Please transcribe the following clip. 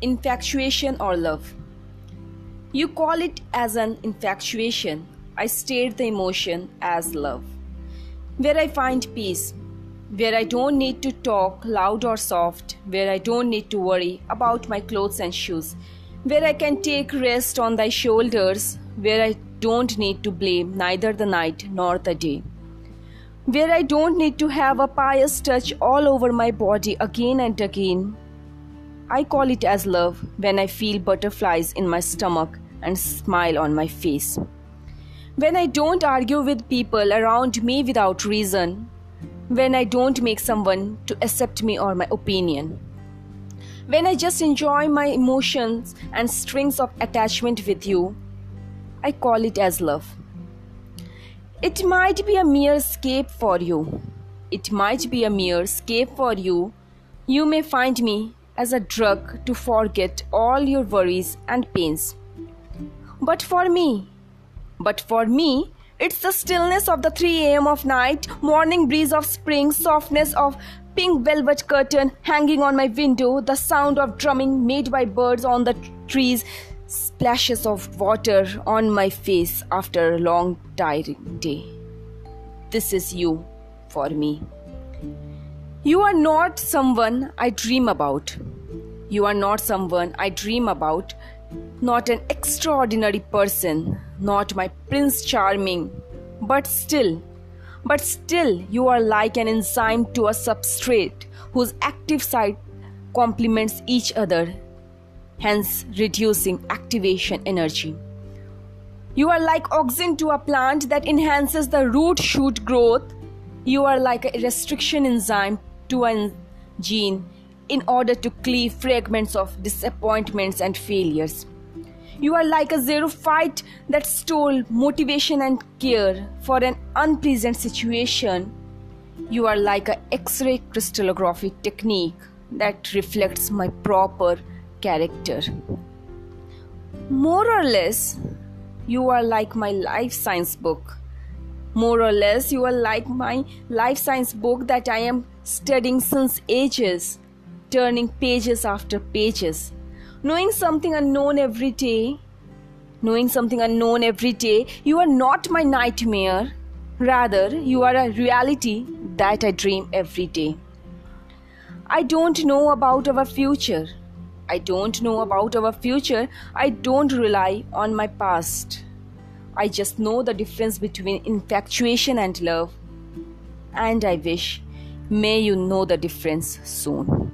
infatuation or love. You call it as an infatuation. I state the emotion as love. Where I find peace, where I don't need to talk loud or soft, where I don't need to worry about my clothes and shoes, where I can take rest on thy shoulders, where I don't need to blame neither the night nor the day, where I don't need to have a pious touch all over my body again and again, I call it as love when I feel butterflies in my stomach and smile on my face. When I don't argue with people around me without reason. When I don't make someone to accept me or my opinion. When I just enjoy my emotions and strings of attachment with you. I call it as love. It might be a mere escape for you. It might be a mere escape for you. You may find me as a drug to forget all your worries and pains. But for me, but for me, it's the stillness of the 3 a.m. of night, morning breeze of spring, softness of pink velvet curtain hanging on my window, the sound of drumming made by birds on the trees, splashes of water on my face after a long tiring day. This is you for me. You are not someone I dream about. You are not someone I dream about. Not an extraordinary person, not my Prince Charming. But still, but still, you are like an enzyme to a substrate whose active site complements each other, hence reducing activation energy. You are like oxygen to a plant that enhances the root shoot growth. You are like a restriction enzyme to a gene in order to cleave fragments of disappointments and failures. You are like a xerophyte that stole motivation and care for an unpleasant situation. You are like a X-ray crystallography technique that reflects my proper character. More or less, you are like my life science book more or less, you are like my life science book that I am studying since ages, turning pages after pages, knowing something unknown every day. Knowing something unknown every day, you are not my nightmare. Rather, you are a reality that I dream every day. I don't know about our future. I don't know about our future. I don't rely on my past. I just know the difference between infatuation and love. And I wish, May you know the difference soon.